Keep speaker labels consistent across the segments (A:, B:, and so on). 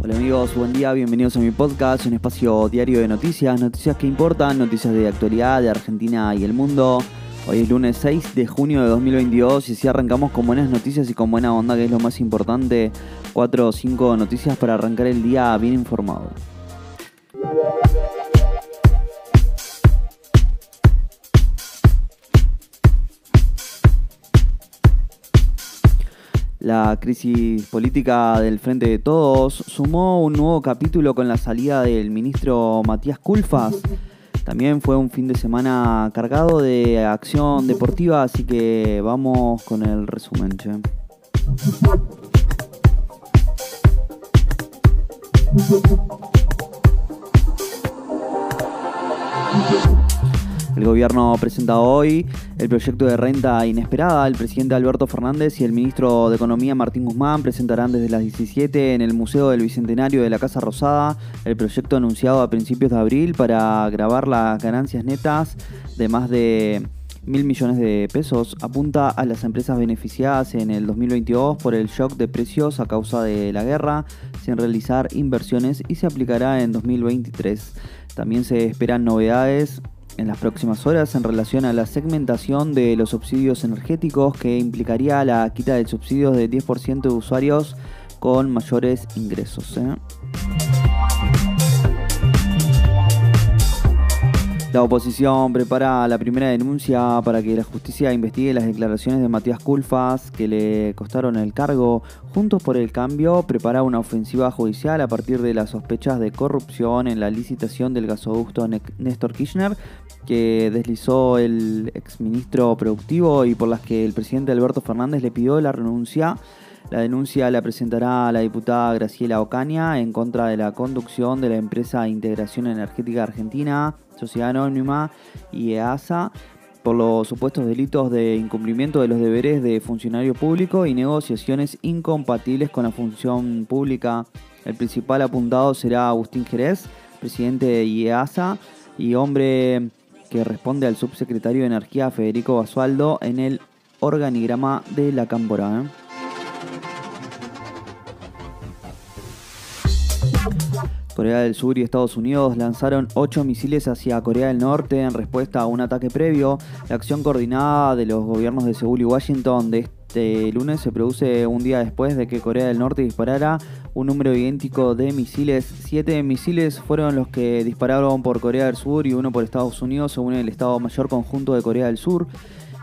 A: todos, buen día, bienvenidos a mi podcast, un espacio diario de noticias, noticias que importan, noticias de actualidad de Argentina y el mundo. Hoy es lunes 6 de junio de 2022 y si arrancamos con buenas noticias y con buena onda, que es lo más importante, 4 o 5 noticias para arrancar el día bien informado. La crisis política del Frente de Todos sumó un nuevo capítulo con la salida del ministro Matías Culfas. También fue un fin de semana cargado de acción deportiva, así que vamos con el resumen. El gobierno presenta hoy el proyecto de renta inesperada. El presidente Alberto Fernández y el ministro de Economía Martín Guzmán presentarán desde las 17 en el Museo del Bicentenario de la Casa Rosada el proyecto anunciado a principios de abril para grabar las ganancias netas de más de mil millones de pesos. Apunta a las empresas beneficiadas en el 2022 por el shock de precios a causa de la guerra sin realizar inversiones y se aplicará en 2023. También se esperan novedades en las próximas horas en relación a la segmentación de los subsidios energéticos que implicaría la quita del subsidio de 10% de usuarios con mayores ingresos. ¿eh? La oposición prepara la primera denuncia para que la justicia investigue las declaraciones de Matías Culfas que le costaron el cargo. Juntos por el Cambio prepara una ofensiva judicial a partir de las sospechas de corrupción en la licitación del gasoducto Néstor Kirchner que deslizó el exministro productivo y por las que el presidente Alberto Fernández le pidió la renuncia. La denuncia la presentará la diputada Graciela Ocaña en contra de la conducción de la empresa Integración Energética Argentina, Sociedad Anónima y EASA por los supuestos delitos de incumplimiento de los deberes de funcionario público y negociaciones incompatibles con la función pública. El principal apuntado será Agustín Jerez, presidente de IEASA y hombre que responde al subsecretario de Energía Federico Basualdo en el organigrama de la Cámpora. ¿eh? Corea del Sur y Estados Unidos lanzaron ocho misiles hacia Corea del Norte en respuesta a un ataque previo. La acción coordinada de los gobiernos de Seúl y Washington de este lunes se produce un día después de que Corea del Norte disparara un número idéntico de misiles. Siete misiles fueron los que dispararon por Corea del Sur y uno por Estados Unidos, según el Estado Mayor Conjunto de Corea del Sur.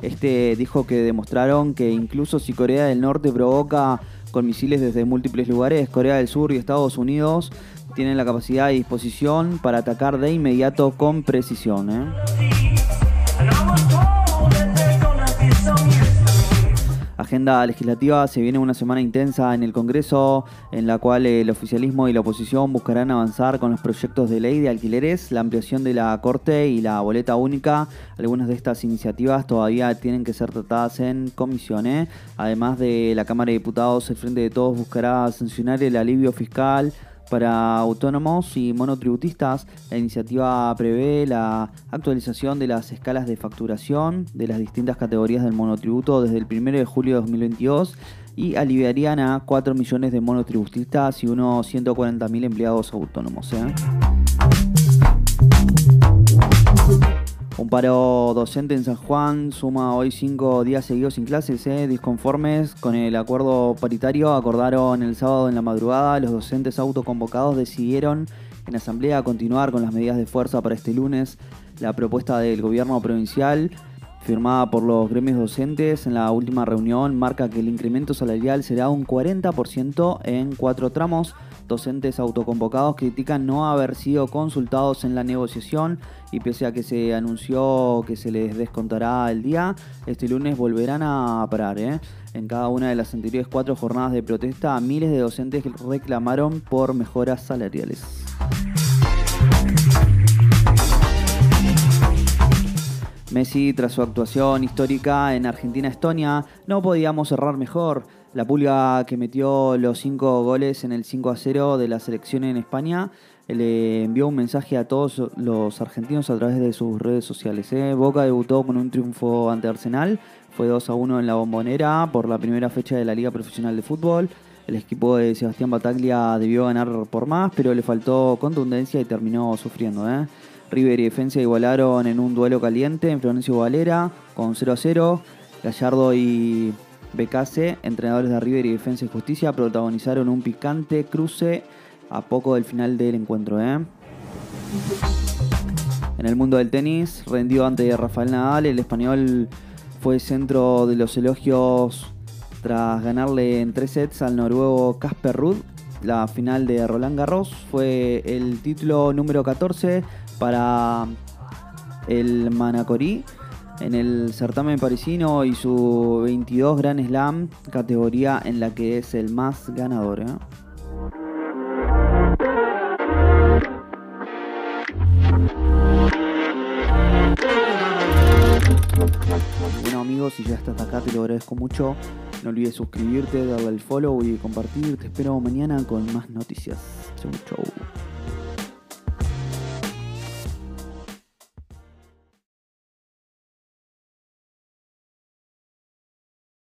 A: Este dijo que demostraron que incluso si Corea del Norte provoca con misiles desde múltiples lugares, Corea del Sur y Estados Unidos tienen la capacidad y disposición para atacar de inmediato con precisión. ¿eh? Agenda legislativa, se viene una semana intensa en el Congreso en la cual el oficialismo y la oposición buscarán avanzar con los proyectos de ley de alquileres, la ampliación de la Corte y la boleta única. Algunas de estas iniciativas todavía tienen que ser tratadas en comisión. ¿eh? Además de la Cámara de Diputados, el Frente de Todos buscará sancionar el alivio fiscal para autónomos y monotributistas, la iniciativa prevé la actualización de las escalas de facturación de las distintas categorías del monotributo desde el 1 de julio de 2022 y aliviarían a 4 millones de monotributistas y unos 140.000 empleados autónomos. ¿eh? Un paro docente en San Juan suma hoy cinco días seguidos sin clases. ¿eh? Disconformes con el acuerdo paritario, acordaron el sábado en la madrugada. Los docentes autoconvocados decidieron en asamblea continuar con las medidas de fuerza para este lunes. La propuesta del gobierno provincial, firmada por los gremios docentes en la última reunión, marca que el incremento salarial será un 40% en cuatro tramos Docentes autoconvocados critican no haber sido consultados en la negociación y pese a que se anunció que se les descontará el día, este lunes volverán a parar. ¿eh? En cada una de las anteriores cuatro jornadas de protesta, miles de docentes reclamaron por mejoras salariales. Messi, tras su actuación histórica en Argentina-Estonia, no podíamos cerrar mejor. La pulga que metió los cinco goles en el 5 a 0 de la selección en España le envió un mensaje a todos los argentinos a través de sus redes sociales. ¿eh? Boca debutó con un triunfo ante Arsenal, fue 2 a 1 en la bombonera por la primera fecha de la Liga Profesional de Fútbol. El equipo de Sebastián Bataglia debió ganar por más, pero le faltó contundencia y terminó sufriendo. ¿eh? River y Defensa igualaron en un duelo caliente en Florencio Valera con 0 a 0. Gallardo y Becase, entrenadores de River y Defensa y Justicia, protagonizaron un picante cruce a poco del final del encuentro. ¿eh? En el mundo del tenis, rendió ante Rafael Nadal, el español fue centro de los elogios tras ganarle en tres sets al noruego Casper Ruud. La final de Roland Garros fue el título número 14 para el Manacorí en el certamen parisino y su 22 Grand Slam, categoría en la que es el más ganador. ¿eh? Bueno amigos, si ya estás acá te lo agradezco mucho. No olvides suscribirte, darle al follow y compartir. Te espero mañana con más noticias. Chau chau.